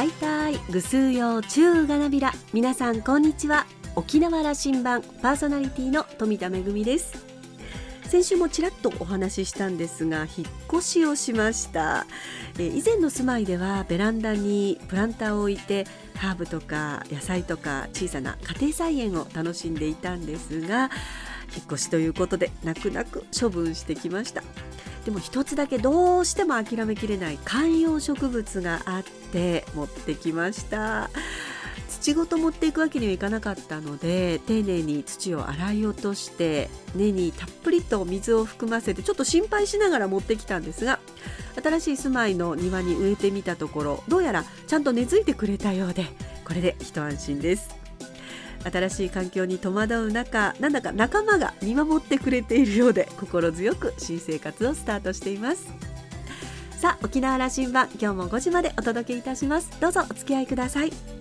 はいたい。ぐすうようちゅうがなびら。皆さんこんにちは。沖縄羅針盤パーソナリティの富田恵です。先週もちらっとお話ししたんですが引っ越しをしました。え以前の住まいではベランダにプランターを置いてハーブとか野菜とか小さな家庭菜園を楽しんでいたんですが引っ越しということで泣く泣く処分してきました。でも一つだけどうしても諦めきれない観葉植物があって持ってきました。土ごと持っていくわけにはいかなかったので丁寧に土を洗い落として根にたっぷりと水を含ませてちょっと心配しながら持ってきたんですが新しい住まいの庭に植えてみたところどうやらちゃんと根付いてくれたようでこれで一安心です。新しい環境に戸惑う中なんだか仲間が見守ってくれているようで心強く新生活をスタートしています。さあ沖縄羅針盤今日も5時までお届けいたします。どうぞお付き合いください。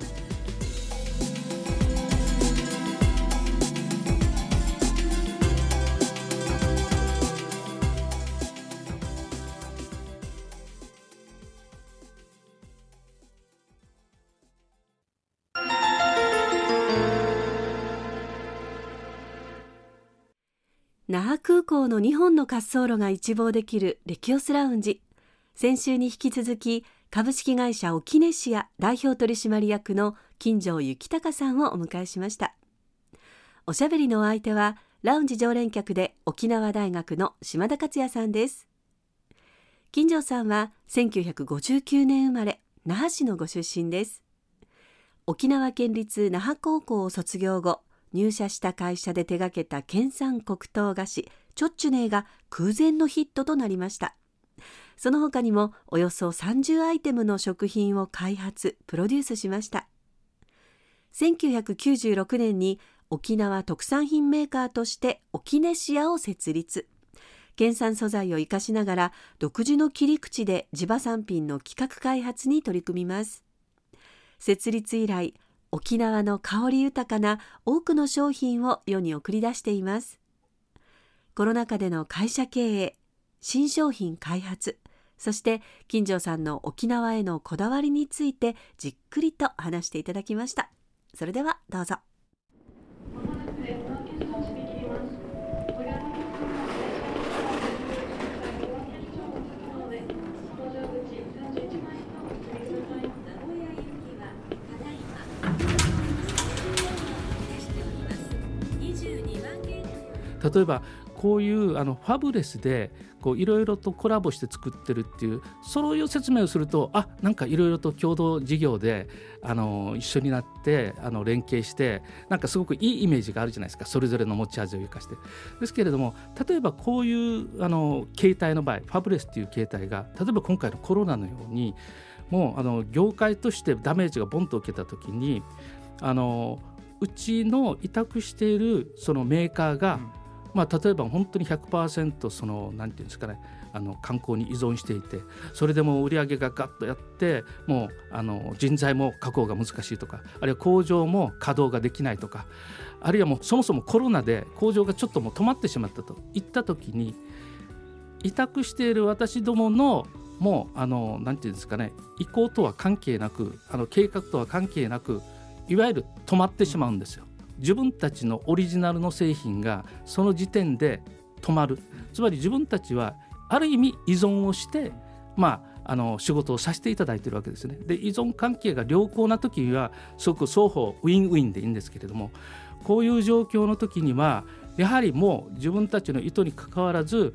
那覇空港の2本の滑走路が一望できるレキオスラウンジ。先週に引き続き株式会社沖根市や代表取締役の金城幸隆さんをお迎えしました。おしゃべりのお相手はラウンジ常連客で沖縄大学の島田克也さんです。金城さんは1959年生まれ那覇市のご出身です。沖縄県立那覇高校を卒業後入社した会社で手掛けた県産黒糖菓子チョッチュネーが空前のヒットとなりました。その他にもおよそ30アイテムの食品を開発プロデュースしました。1996年に沖縄特産品メーカーとして沖根シアを設立。県産素材を生かしながら独自の切り口で地場産品の企画開発に取り組みます。設立以来沖縄の香り豊かな多くの商品を世に送り出しています。コロナ禍での会社経営新商品開発そして金城さんの沖縄へのこだわりについてじっくりと話していただきました。それではどうぞ。例えばこういうあのファブレスでいろいろとコラボして作ってるっていうそういう説明をするとあなんかいろいろと共同事業であの一緒になってあの連携してなんかすごくいいイメージがあるじゃないですか。それぞれの持ち味を生かして。ですけれども例えばこういうあの携帯の場合ファブレスっていう携帯が例えば今回のコロナのようにもうあの業界としてダメージがボンと受けた時にあのうちの委託しているそのメーカーが、うん。まあ、例えば本当に100%そのなんていうんですかねあの観光に依存していてそれでも売り上げがガッとやってもうあの人材も確保が難しいとかあるいは工場も稼働ができないとかあるいはもうそもそもコロナで工場がちょっともう止まってしまったといった時に委託している私どものもうあのなんていうんですかね意向とは関係なくあの計画とは関係なくいわゆる止まってしまうんですよ。自分たちのオリジナルの製品がその時点で止まるつまり自分たちはある意味依存をしてまああの仕事をさせていただいてるわけですね。で依存関係が良好な時にはすごく双方ウィンウィンでいいんですけれどもこういう状況の時にはやはりもう自分たちの意図にかかわらず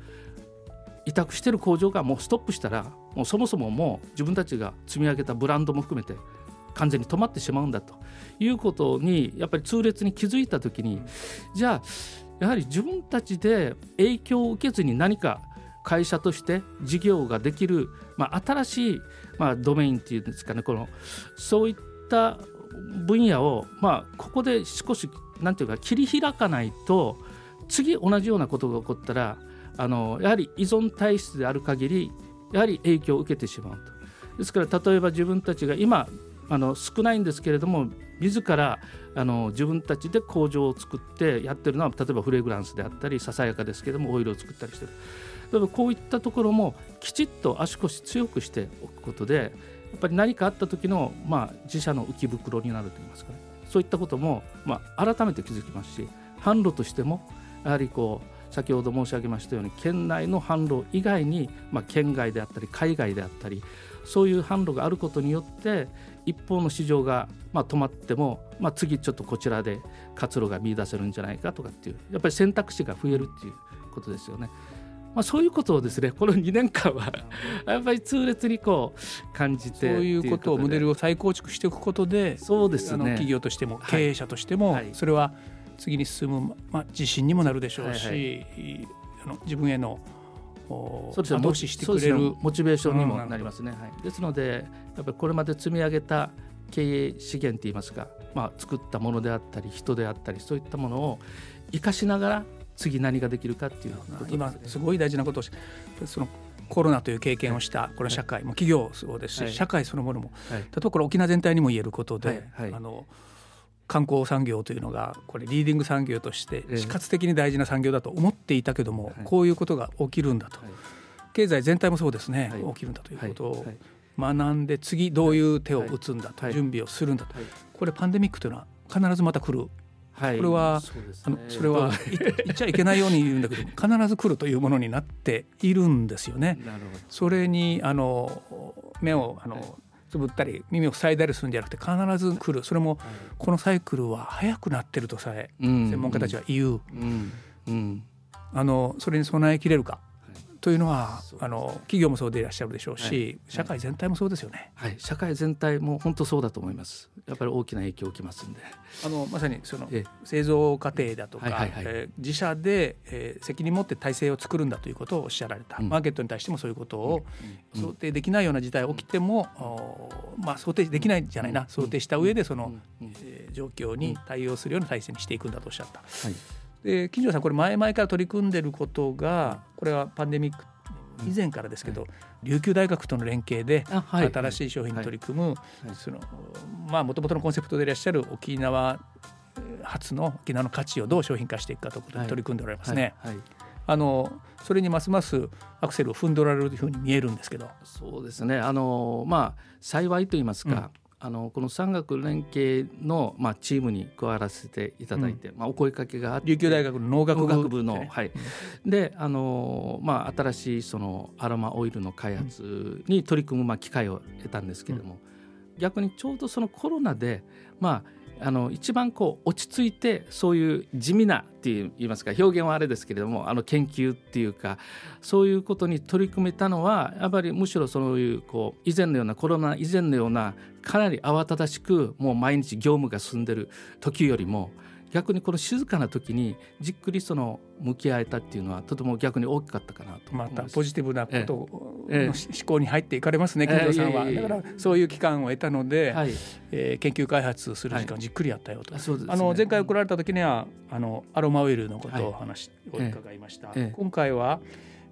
委託してる工場がもうストップしたらもうそもそももう自分たちが積み上げたブランドも含めて完全に止まってしまうんだということにやっぱり痛烈に気づいた時にじゃあやはり自分たちで影響を受けずに何か会社として事業ができる、まあ、新しい、まあ、ドメインっていうんですかねこのそういった分野を、まあ、ここで少しなんていうか切り開かないと次同じようなことが起こったらあのやはり依存体質である限りやはり影響を受けてしまうと。ですから例えば自分たちが今あの少ないんですけれども自らあの自分たちで工場を作ってやってるのは例えばフレグランスであったりささやかですけれどもオイルを作ったりしてる。例えばこういったところもきちっと足腰強くしておくことでやっぱり何かあった時の、まあ、自社の浮き袋になるといいますかね。そういったことも、まあ、改めて気づきますし販路としてもやはりこう先ほど申し上げましたように県内の販路以外に、まあ、県外であったり海外であったりそういう販路があることによって一方の市場がまあ止まっても、まあ、次ちょっとこちらで活路が見出せるんじゃないかとかっていうやっぱり選択肢が増えるっていうことですよね。まあ、そういうことをですねこの2年間は やっぱり痛烈にこう感じてそういうことをモデルを再構築していくことでそうです、ね、企業としても経営者としても、はい、それは次に進む、まあ、自信にもなるでしょうし、はいはい、あの自分へのそうです後押ししてくれる、ね、モチベーションにもなりますね。はい、ですのでやっぱりこれまで積み上げた経営資源といいますか、まあ、作ったものであったり人であったりそういったものを生かしながら次何ができるかっていうこと、ね、今すごい大事なことをそのコロナという経験をしたこの社会、も企業そうですし、はい、社会そのものも、はい、例えばこれ沖縄全体にも言えることで、はい、あの観光産業というのがこれリーディング産業として死活的に大事な産業だと思っていたけども、こういうことが起きるんだと、経済全体もそうですね、起きるんだということを学んで次どういう手を打つんだと、準備をするんだと、これパンデミックというのは必ずまた来る。これはそ,、あのそれは言っちゃいけないように言うんだけど 必ず来るというものになっているんですよね。それにあの目をあのつぶったり耳を塞いだりするんじゃなくて必ず来る。それもこのサイクルは早くなってるとさえ専門家たちは言う、あのそれに備えきれるかというのはあの企業もそうでいらっしゃるでしょうし、社会全体もそうですよね、はい、社会全体も本当そうだと思います。やっぱり大きな影響を受けますんで。あのまさにその製造過程だとか、はいえ自社で、えー、責任持って体制を作るんだということをおっしゃられた、うん、マーケットに対してもそういうことを想定できないような事態起きても、うん、まあ、想定できないんじゃないな、想定した上でその、えー、状況に対応するような体制にしていくんだとおっしゃった。はいで金城さんこれ前々から取り組んでることがこれはパンデミック以前からですけど、琉球大学との連携で新しい商品に取り組むそのまあもともとのコンセプトでいらっしゃる沖縄初の沖縄の価値をどう商品化していくかということに取り組んでおられますね。あのそれにますますアクセルを踏んでおられるというふうに見えるんですけど。そうですね。あのまあ幸いと言いますか、あのこの産学連携の、まあ、チームに加わらせていただいて、うん、まあ、お声かけがあって琉球大学の農学部部の、はい、であの、まあ、新しいそのアロマオイルの開発に取り組む、まあ、機会を得たんですけれども、うん、逆にちょうどそのコロナで、まあ、あの一番こう落ち着いてそういう地味なって言いますか表現はあれですけれどもあの研究っていうかそういうことに取り組めたのはやっぱりむしろそういうこう以前のようなコロナ以前のようなかなり慌ただしくもう毎日業務が進んでる時よりも逆にこの静かな時にじっくりその向き合えたっていうのはとても逆に大きかったかなとまたポジティブなことの思考に入っていかれますね、金城さんは。だからそういう期間を得たので、はい、えー、研究開発する時間じっくりやったよと。はいね、あの前回来られた時にはあのアロマオイルのことを話、はい、を伺いました。今回は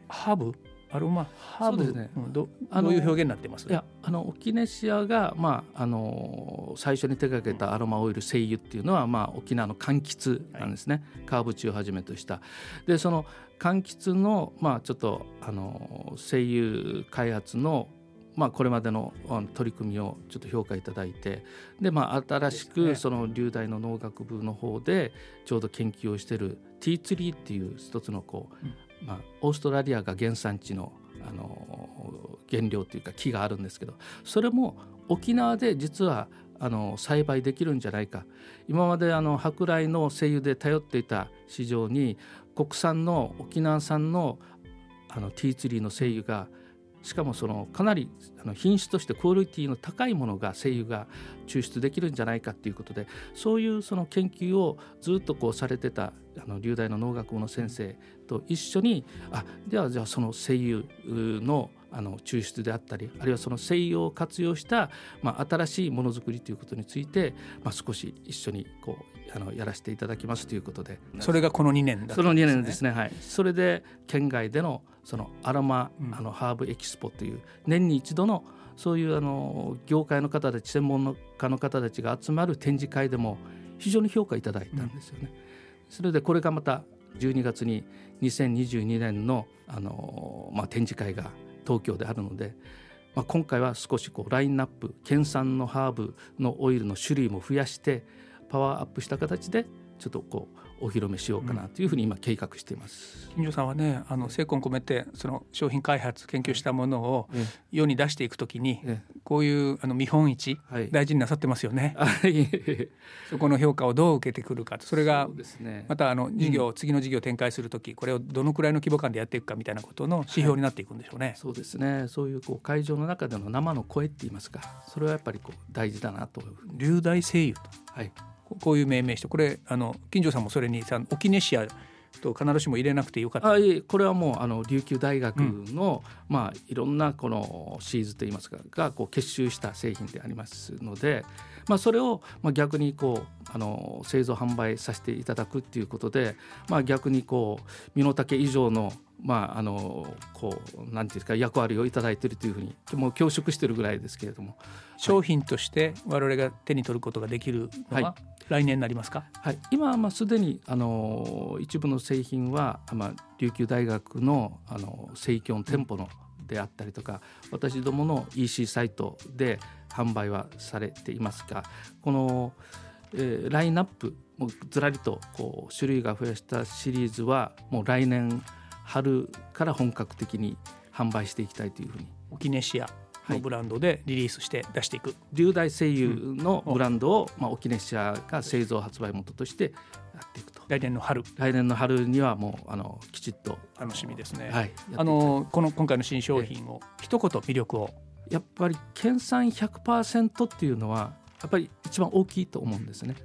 ハーブアロマハーブ。ですね、うん、どどういう表現になってます？いやあのオキネシアが、まあ、あの最初に手がけたアロマオイル精油っていうのは、まあ、沖縄の柑橘なんですね、はい、カーブチをはじめとした。でその柑橘の、まあ、ちょっとあの精油開発のまあ、これまでの取り組みをちょっと評価いただいてで、まあ、新しくその流大の農学部の方でちょうど研究をしているティーツリーっていう一つのこう、まあ、オーストラリアが原産地のあの原料というか木があるんですけどそれも沖縄で実はあの栽培できるんじゃないか。今まであの舶来の精油で頼っていた市場に国産の沖縄産のあのティーツリーの精油がしかもそのかなり品質としてクオリティの高いものが精油が抽出できるんじゃないかということでそういうその研究をずっとこうされてたあの流大の農学部の先生と一緒にあではじゃあその精油のあの抽出であったりあるいはその精油を活用した、まあ、新しいものづくりということについて、まあ、少し一緒にこうあのやらせていただきますということで。それがこの2年だ、ね、その2年ですね。はい。それで県外でのそのアロマ、あのハーブエキスポという年に一度のそういうあの業界の方たち専門家の方たちが集まる展示会でも非常に評価いただいたんですよね。それでこれがまた12月に2022年のあの、まあ、展示会が東京であるのでまあ、今回は少しこうラインナップ県産のハーブのオイルの種類も増やしてパワーアップした形でちょっとこうお披露目しようかなというふうに今計画しています。金城さんはねあの精魂込めてその商品開発研究したものを世に出していくときに、こういうあの見本市、大事になさってますよね。そこの評価をどう受けてくるかそれがまたあの事業、次の事業を展開するときこれをどのくらいの規模感でやっていくかみたいなことの指標になっていくんでしょうね。そうですね。そういうこう会場の中での生の声って言いますか。それはやっぱりこう大事だなと流大声優と、はい、こういう命名してこれあの金城さんもそれにさオキネシアと必ずしも入れなくてよかった。あいえこれはもうあの琉球大学の、うん、まあ、いろんなこのシーズといいますかがこう結集した製品でありますので、まあ、それをまあ逆にこうあの製造販売させていただくっていうことで、まあ、逆にこう身の丈以上のまあ、あのこうなんていうか役割を頂いているというふうにもう恐縮しているぐらいですけれども。商品として我々が手に取ることができるのは、来年になりますか、はい、今はまあすでにあの一部の製品は、まあ、琉球大学のあの生協店舗のであったりとか私どもの EC サイトで販売はされていますがこの、えー、ラインナップもずらりとこう種類が増やしたシリーズはもう来年春から本格的に販売していきたいというふうに。オキネシアのブランドでリリースして出していく、はい、龍大声優のブランドを、まあ、オキネシアが製造発売元としてやっていくと。来年の春。来年の春にはもうあのきちっと。楽しみですね、はい、あのこの今回の新商品を一言魅力を。やっぱり県産100%っていうのはやっぱり一番大きいと思うんですね。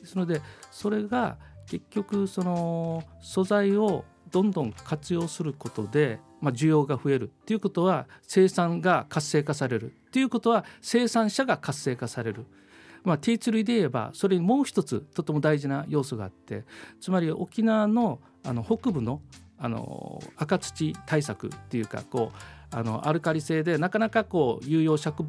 ですのでそれが結局その素材をどんどん活用することでまあ、需要が増えるっていうことは生産が活性化されるっていうことは生産者が活性化される。まあ、ティーツリーで言えばそれにもう一つとても大事な要素があってつまり沖縄のあの北部のあの赤土対策っていうかこうあのアルカリ性でなかなかこう有用植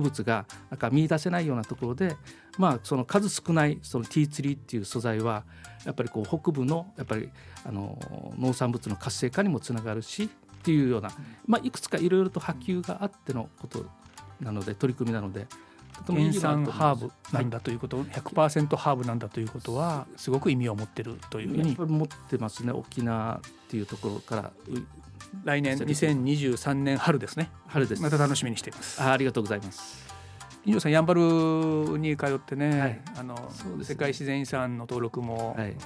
物がなんか見出せないようなところで、まあ、その数少ないそのティーツリーっていう素材はやっぱりこう北部のやっぱりあの農産物の活性化にもつながるしっていうような、まあ、いくつかいろいろと波及があってのことなので取り組みなので原産ハーブなんだということ、はい、100%ハーブなんだということはすごく意味を持ってるというふうに。持ってますね沖縄っていうところから。来年2023年春ですね。春です。また楽しみにしています。あありがとうございます。金城さんやんばるに通ってね、はい、あの、ね、世界自然遺産の登録も、はい、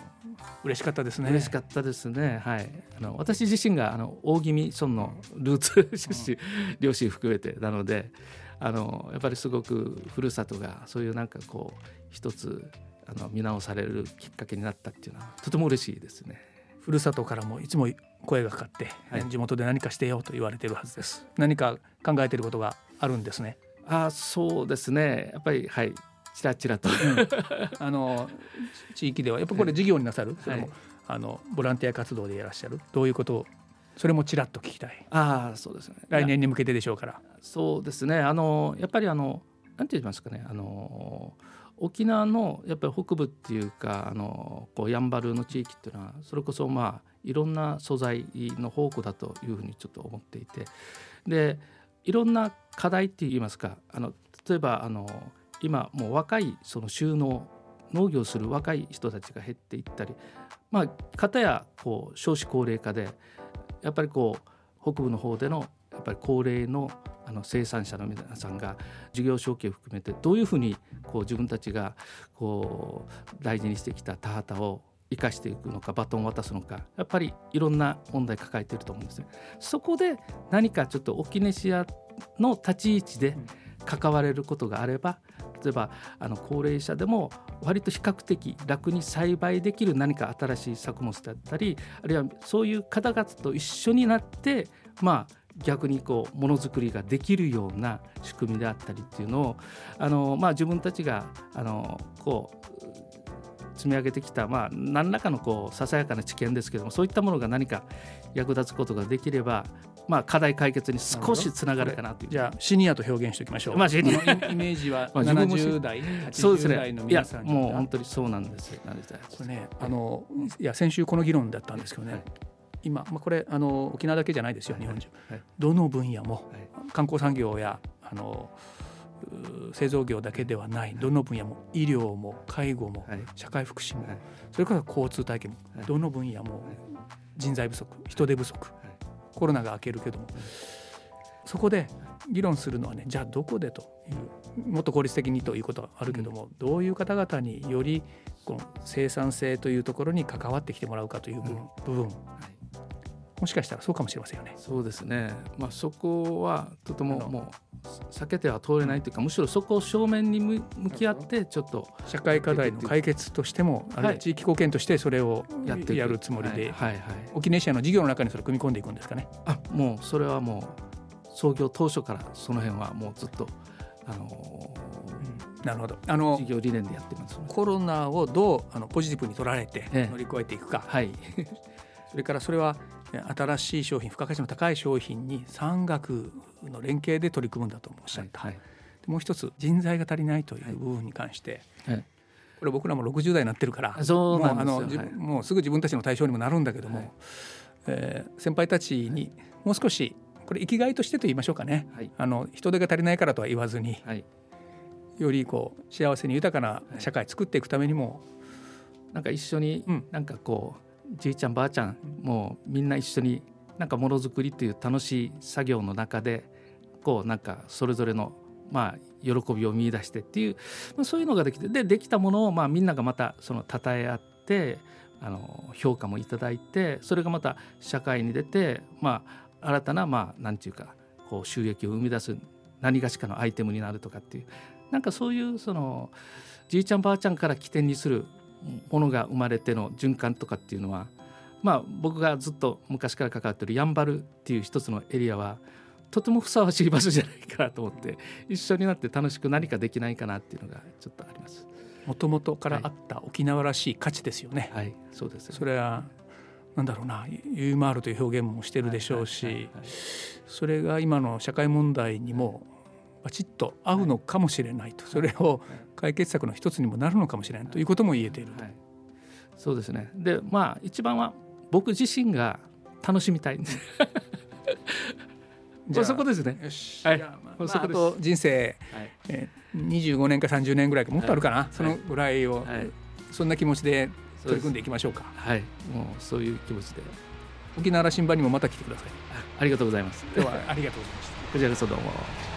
嬉しかったですね。嬉しかったですね。はい。あの私自身があの大宜味村のルーツ出身、両親含めてなので、あのやっぱりすごくふるさとがそういうなんかこう一つあの見直されるきっかけになったっていうのはとても嬉しいですね。ふるさとからもいつも声がかかって、はい、地元で何かしてよと言われているはずです。何か考えていることがあるんですね。あ、そうですね。やっぱりはい。ちらちらと、うん、あの地域ではやっぱこれ事業になさる、それも、はい、あのボランティア活動でいらっしゃる。どういうことをそれもちらっと聞きたい。ああそうですね。来年に向けてでしょうから。そうですね。あのやっぱりあのなんて言いますかね。あの沖縄のやっぱり北部っていうかあのこうやんばるの地域っていうのはそれこそまあいろんな素材の宝庫だというふうにちょっと思っていて。でいろんな課題って言いますか。あの例えばあの今もう若いその収納農業する若い人たちが減っていったりまあ片やこう少子高齢化でやっぱりこう北部の方でのやっぱり高齢のあの生産者の皆さんが事業承継を含めてどういうふうにこう自分たちがこう大事にしてきた田畑を生かしていくのかバトンを渡すのかやっぱりいろんな問題抱えていると思うんですね。そこで何かちょっとオキネシアの立ち位置で関われることがあれば例えばあの高齢者でも割と比較的楽に栽培できる何か新しい作物だったりあるいはそういう方々と一緒になってまあ逆にこうものづくりができるような仕組みであったりっていうのをあの、まあ、自分たちがあのこう積み上げてきた、まあ、何らかのこうささやかな知見ですけどもそういったものが何か役立つことができればまあ、課題解決に少しつながるかなという。じゃあシニアと表現しておきましょう、まあ、シニア。イメージは70代80代の皆さんに、ね、もう本当にそうなんですよ。これねあのいや先週この議論だったんですけどね、はい、今、まあ、これあの沖縄だけじゃないですよ日本中、はい、どの分野も、観光産業やあの製造業だけではない。どの分野も医療も介護も社会福祉もそれから交通体験もどの分野も人材不足人手不足コロナが明けるけどもそこで議論するのはねじゃあどこでというもっと効率的にということはあるけどもどういう方々によりこの生産性というところに関わってきてもらうかという部分、もしかしたらそうかもしれませんよね。そうですね。まあそこはとてももう避けては通れないというか、むしろそこを正面に向き合ってちょっと社会課題の解決としても、あるい。は地域貢献としてそれをやってやるつもりで、はいはい、沖ネシアの事業の中にそれ組み込んでいくんですかね。あ、もうそれはもう創業当初からその辺はもうずっとあのうん、なるほど。あの事業理念でやってます、コロナをどうあのポジティブに取られて乗り越えていくか、はい、それからそれは新しい商品付加価値の高い商品に産学の連携で取り組むんだとおっしゃった、はいはい、もう一つ人材が足りないという部分に関して、はい、これ僕らも60代になってるからそうもうあの、もうすぐ自分たちの対象にもなるんだけども、はい、えー、先輩たちにもう少しこれ生きがいとしてと言いましょうかね、あの人手が足りないからとは言わずに、よりこう幸せに豊かな社会作っていくためにも、なんか一緒になんかこう、じいちゃんばあちゃんもうみんな一緒になんかものづくりという楽しい作業の中でこうなんかそれぞれのまあ喜びを見出してっていう、まあ、そういうのができてでできたものをまあみんながまたその称え合ってあの評価もいただいてそれがまた社会に出てまあ新たなまあなんていうかこう収益を生み出す何がしかのアイテムになるとかっていうなんかそういうそのじいちゃんばあちゃんから起点にするものが生まれての循環とかっていうのはまあ僕がずっと昔から関わってるやんばるっていう一つのエリアはとてもふさわしい場所じゃないかなと思って一緒になって楽しく何かできないかなっていうのがちょっとあります。もともとからあった沖縄らしい価値ですよね。はい、そうです、ね、それはなんだろうなユーマールという表現もしてるでしょうし、それが今の社会問題にもバチッと合うのかもしれないと、それを解決策の一つにもなるのかもしれないということも言えていると。はい、そうですねでまあ一番は僕自身が楽しみたいんです。じゃあそこですね。はい。まあ、そこと人生、はい、えー、25年か30年ぐらいかもっとあるかな、はい、そのぐらいを、はい、そんな気持ちで取り組んでいきましょうか。はい。もうそういう気持ちで。沖縄羅針盤にもまた来てください。ありがとうございます。今日はありがとうございました。こちらこそどうも。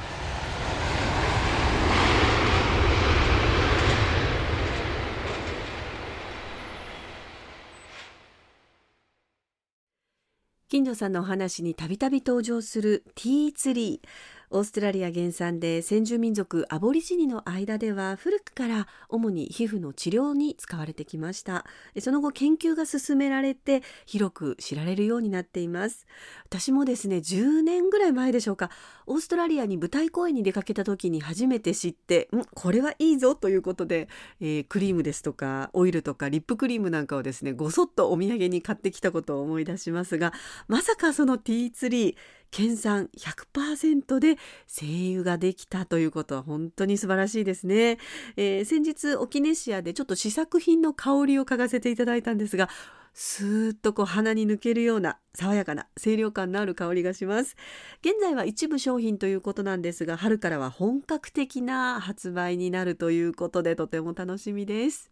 金城さんのお話にたびたび登場するティーツリー。オーストラリア原産で先住民族アボリジニの間では古くから主に皮膚の治療に使われてきました。その後研究が進められて広く知られるようになっています。私もですね10年ぐらい前でしょうか。オーストラリアに舞台公演に出かけた時に初めて知ってんこれはいいぞということで、えー、クリームですとかオイルとかリップクリームなんかをですねごそっとお土産に買ってきたことを思い出しますがまさかそのティーツリー県産100%で精油ができたということは本当に素晴らしいですね、えー、先日沖ネシアでちょっと試作品の香りを嗅がせていただいたんですがスーッとこう鼻に抜けるような爽やかな清涼感のある香りがします。現在は一部商品ということなんですが春からは本格的な発売になるということでとても楽しみです。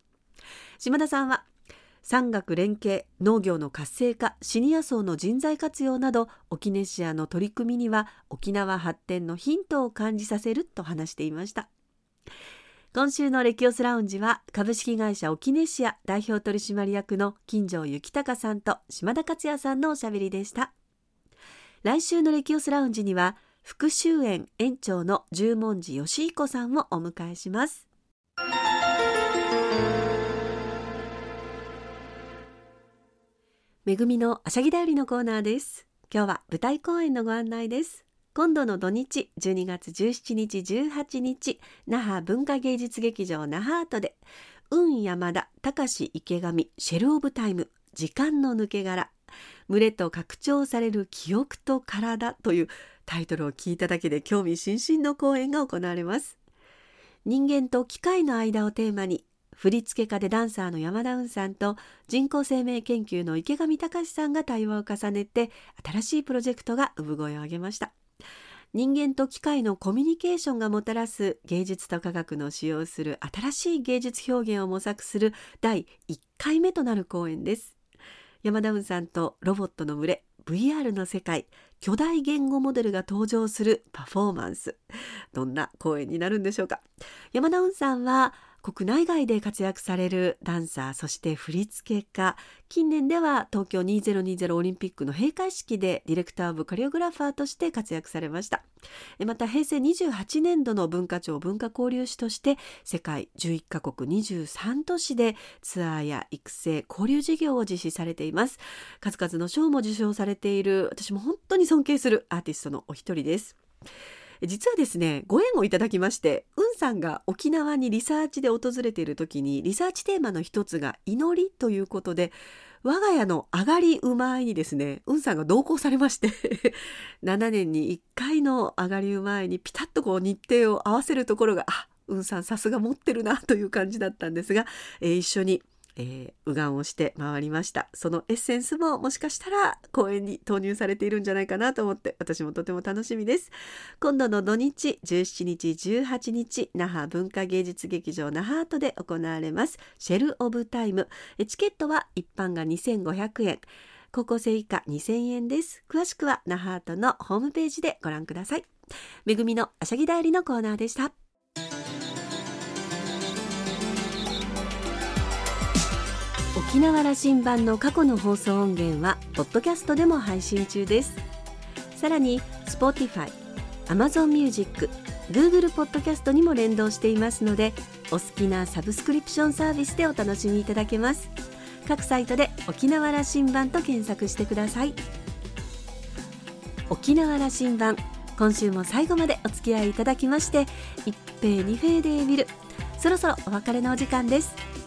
島田さんは産学連携農業の活性化シニア層の人材活用など沖ネシアの取り組みには沖縄発展のヒントを感じさせると話していました。今週のレキオスラウンジは株式会社沖ネシア代表取締役の金城幸隆さんと島田克也さんのおしゃべりでした。来週のレキオスラウンジには福州園園長の十文字義彦さんをお迎えします。めぐみのあしゃぎだよりのコーナーです。今日は舞台公演のご案内です。今度の土日12月17日18日那覇文化芸術劇場那覇アートで運山田隆池上シェルオブタイム時間の抜け殻群れと拡張される記憶と体というタイトルを聞いただけで興味津々の公演が行われます。人間と機械の間をテーマに振付家でダンサーの山田雲さんと人工生命研究の池上隆さんが対話を重ねて新しいプロジェクトが産声を上げました。人間と機械のコミュニケーションがもたらす芸術と科学の使用する新しい芸術表現を模索する第1回目となる公演です。山田雲さんとロボットの群れ VR の世界巨大言語モデルが登場するパフォーマンス。どんな公演になるんでしょうか。山田雲さんは国内外で活躍されるダンサーそして振付家近年では東京2020オリンピックの閉会式でディレクター・オブ・カリオグラファーとして活躍されました。また平成28年度の文化庁文化交流士として世界11カ国23都市でツアーや育成交流事業を実施されています。数々の賞も受賞されている私も本当に尊敬するアーティストのお一人です。実はですねご縁をいただきましてうんさんが沖縄にリサーチで訪れている時にリサーチテーマの一つが祈りということで我が家の上がり馬いにですねうんさんが同行されまして 7年に1回の上がり馬いにピタッとこう日程を合わせるところがあうんさんさすが持ってるなという感じだったんですが、えー、一緒にえー、右岸をして回りました。そのエッセンスももしかしたら公演に投入されているんじゃないかなと思って私もとても楽しみです。今度の土日17日18日那覇文化芸術劇場那覇アートで行われます。シェルオブタイム。チケットは一般が2500円。高校生以下2000円です。詳しくは那覇アートのホームページでご覧ください。めぐみのあしゃぎだよりのコーナーでした。沖縄羅針盤の過去の放送音源はポッドキャストでも配信中です。さらに Spotify、Amazon Music、Google ポッドキャストにも連動していますのでお好きなサブスクリプションサービスでお楽しみいただけます。各サイトで沖縄羅針盤と検索してください。沖縄羅針盤今週も最後までお付き合いいただきまして一平二平で見るそろそろお別れのお時間です。